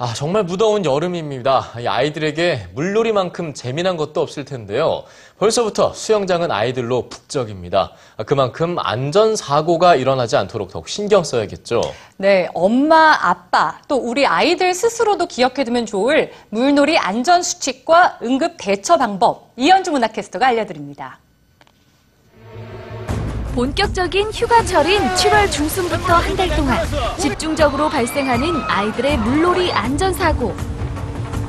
아, 정말 무더운 여름입니다. 이 아이들에게 물놀이만큼 재미난 것도 없을 텐데요. 벌써부터 수영장은 아이들로 북적입니다. 아, 그만큼 안전사고가 일어나지 않도록 더욱 신경 써야겠죠. 네, 엄마, 아빠, 또 우리 아이들 스스로도 기억해두면 좋을 물놀이 안전 수칙과 응급 대처 방법, 이현주 문화캐스터가 알려드립니다. 본격적인 휴가철인 7월 중순부터 한 달 동안 집중적으로 발생하는 아이들의 물놀이 안전사고.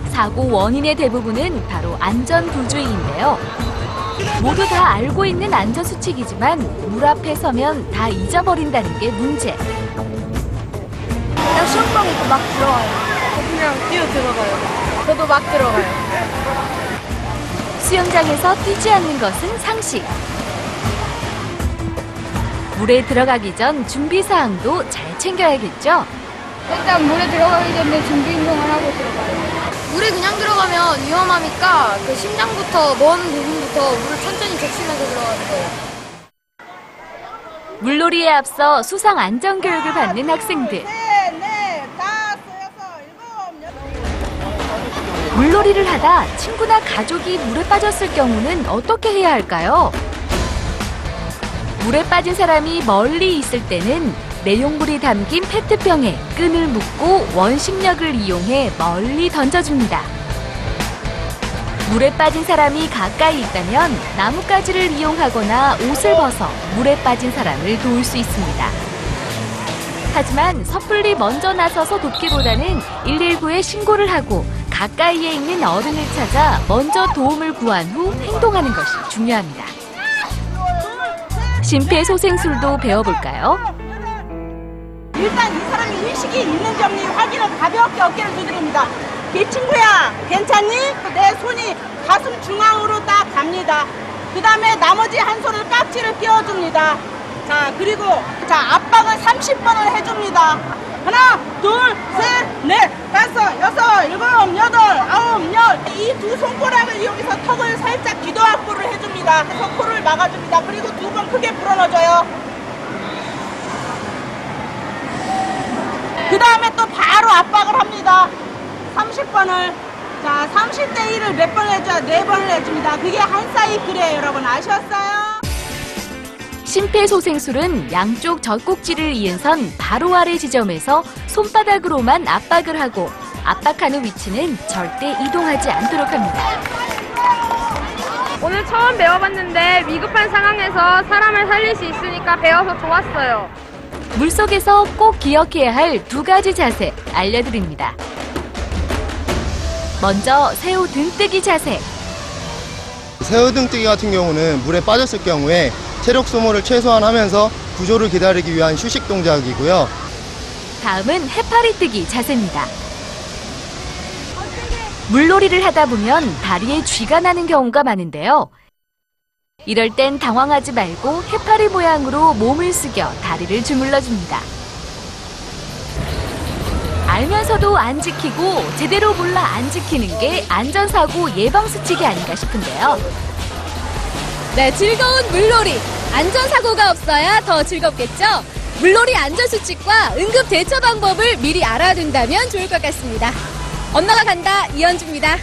사고 원인의 대부분은 바로 안전부주의인데요. 모두 다 알고 있는 안전수칙이지만 물 앞에 서면 다 잊어버린다는 게 문제. 그냥 수영장 있고 막 들어가요. 그냥 뛰어 들어가요. 저도 막 들어가요. 수영장에서 뛰지 않는 것은 상식. 물에 들어가기 전 준비 사항도 잘 챙겨야겠죠. 일단 물에 들어가기 전에 준비 운동을 하고 들어가요. 물에 그냥 들어가면 위험하니까 그 심장부터 먼 부분부터 물을 천천히 적시면서 들어가는 거예요. 물놀이에 앞서 수상 안전 교육을 받는 학생들. 물놀이를 하다 친구나 가족이 물에 빠졌을 경우는 어떻게 해야 할까요? 물에 빠진 사람이 멀리 있을 때는 내용물이 담긴 페트병에 끈을 묶고 원심력을 이용해 멀리 던져줍니다. 물에 빠진 사람이 가까이 있다면 나뭇가지를 이용하거나 옷을 벗어 물에 빠진 사람을 도울 수 있습니다. 하지만 섣불리 먼저 나서서 돕기보다는 119에 신고를 하고 가까이에 있는 어른을 찾아 먼저 도움을 구한 후 행동하는 것이 중요합니다. 심폐소생술도 배워볼까요? 일단 이 사람이 의식이 있는지 없는지 확인을 가볍게 어깨를 두드립니다. 이 친구야, 괜찮니? 내 손이 가슴 중앙으로 딱 갑니다. 그 다음에 나머지 한 손을 깍지를 띄워줍니다. 자, 그리고, 자, 압박을 30번을 해줍니다. 하나, 둘, 셋, 넷, 다섯, 여섯, 크게 불어넣어줘요. 그 다음에 또 바로 압박을 합니다. 30번을. 자, 30대 1을 몇 번을 해줘야 네 번을 해줍니다. 그게 한 사이클이에요, 여러분. 아셨어요? 심폐소생술은 양쪽 젖꼭지를 이은 선 바로 아래 지점에서 손바닥으로만 압박을 하고 압박하는 위치는 절대 이동하지 않도록 합니다. 오늘 처음 배워봤는데 위급 한 상황에서 사람을 살릴 수 있으니까 배워서 좋았어요. 물속에서 꼭 기억해야 할 두 가지 자세 알려드립니다. 먼저 새우 등뜨기 자세. 새우 등뜨기 같은 경우는 물에 빠졌을 경우에 체력 소모를 최소한 하면서 구조를 기다리기 위한 휴식 동작이고요. 다음은 해파리 뜨기 자세입니다. 물놀이를 하다 보면 다리에 쥐가 나는 경우가 많은데요. 이럴 땐 당황하지 말고 해파리 모양으로 몸을 숙여 다리를 주물러 줍니다. 알면서도 안 지키고 제대로 몰라 안 지키는 게 안전사고 예방수칙이 아닌가 싶은데요. 네, 즐거운 물놀이. 안전사고가 없어야 더 즐겁겠죠? 물놀이 안전수칙과 응급 대처 방법을 미리 알아둔다면 좋을 것 같습니다. 엄마가 간다, 이현주입니다.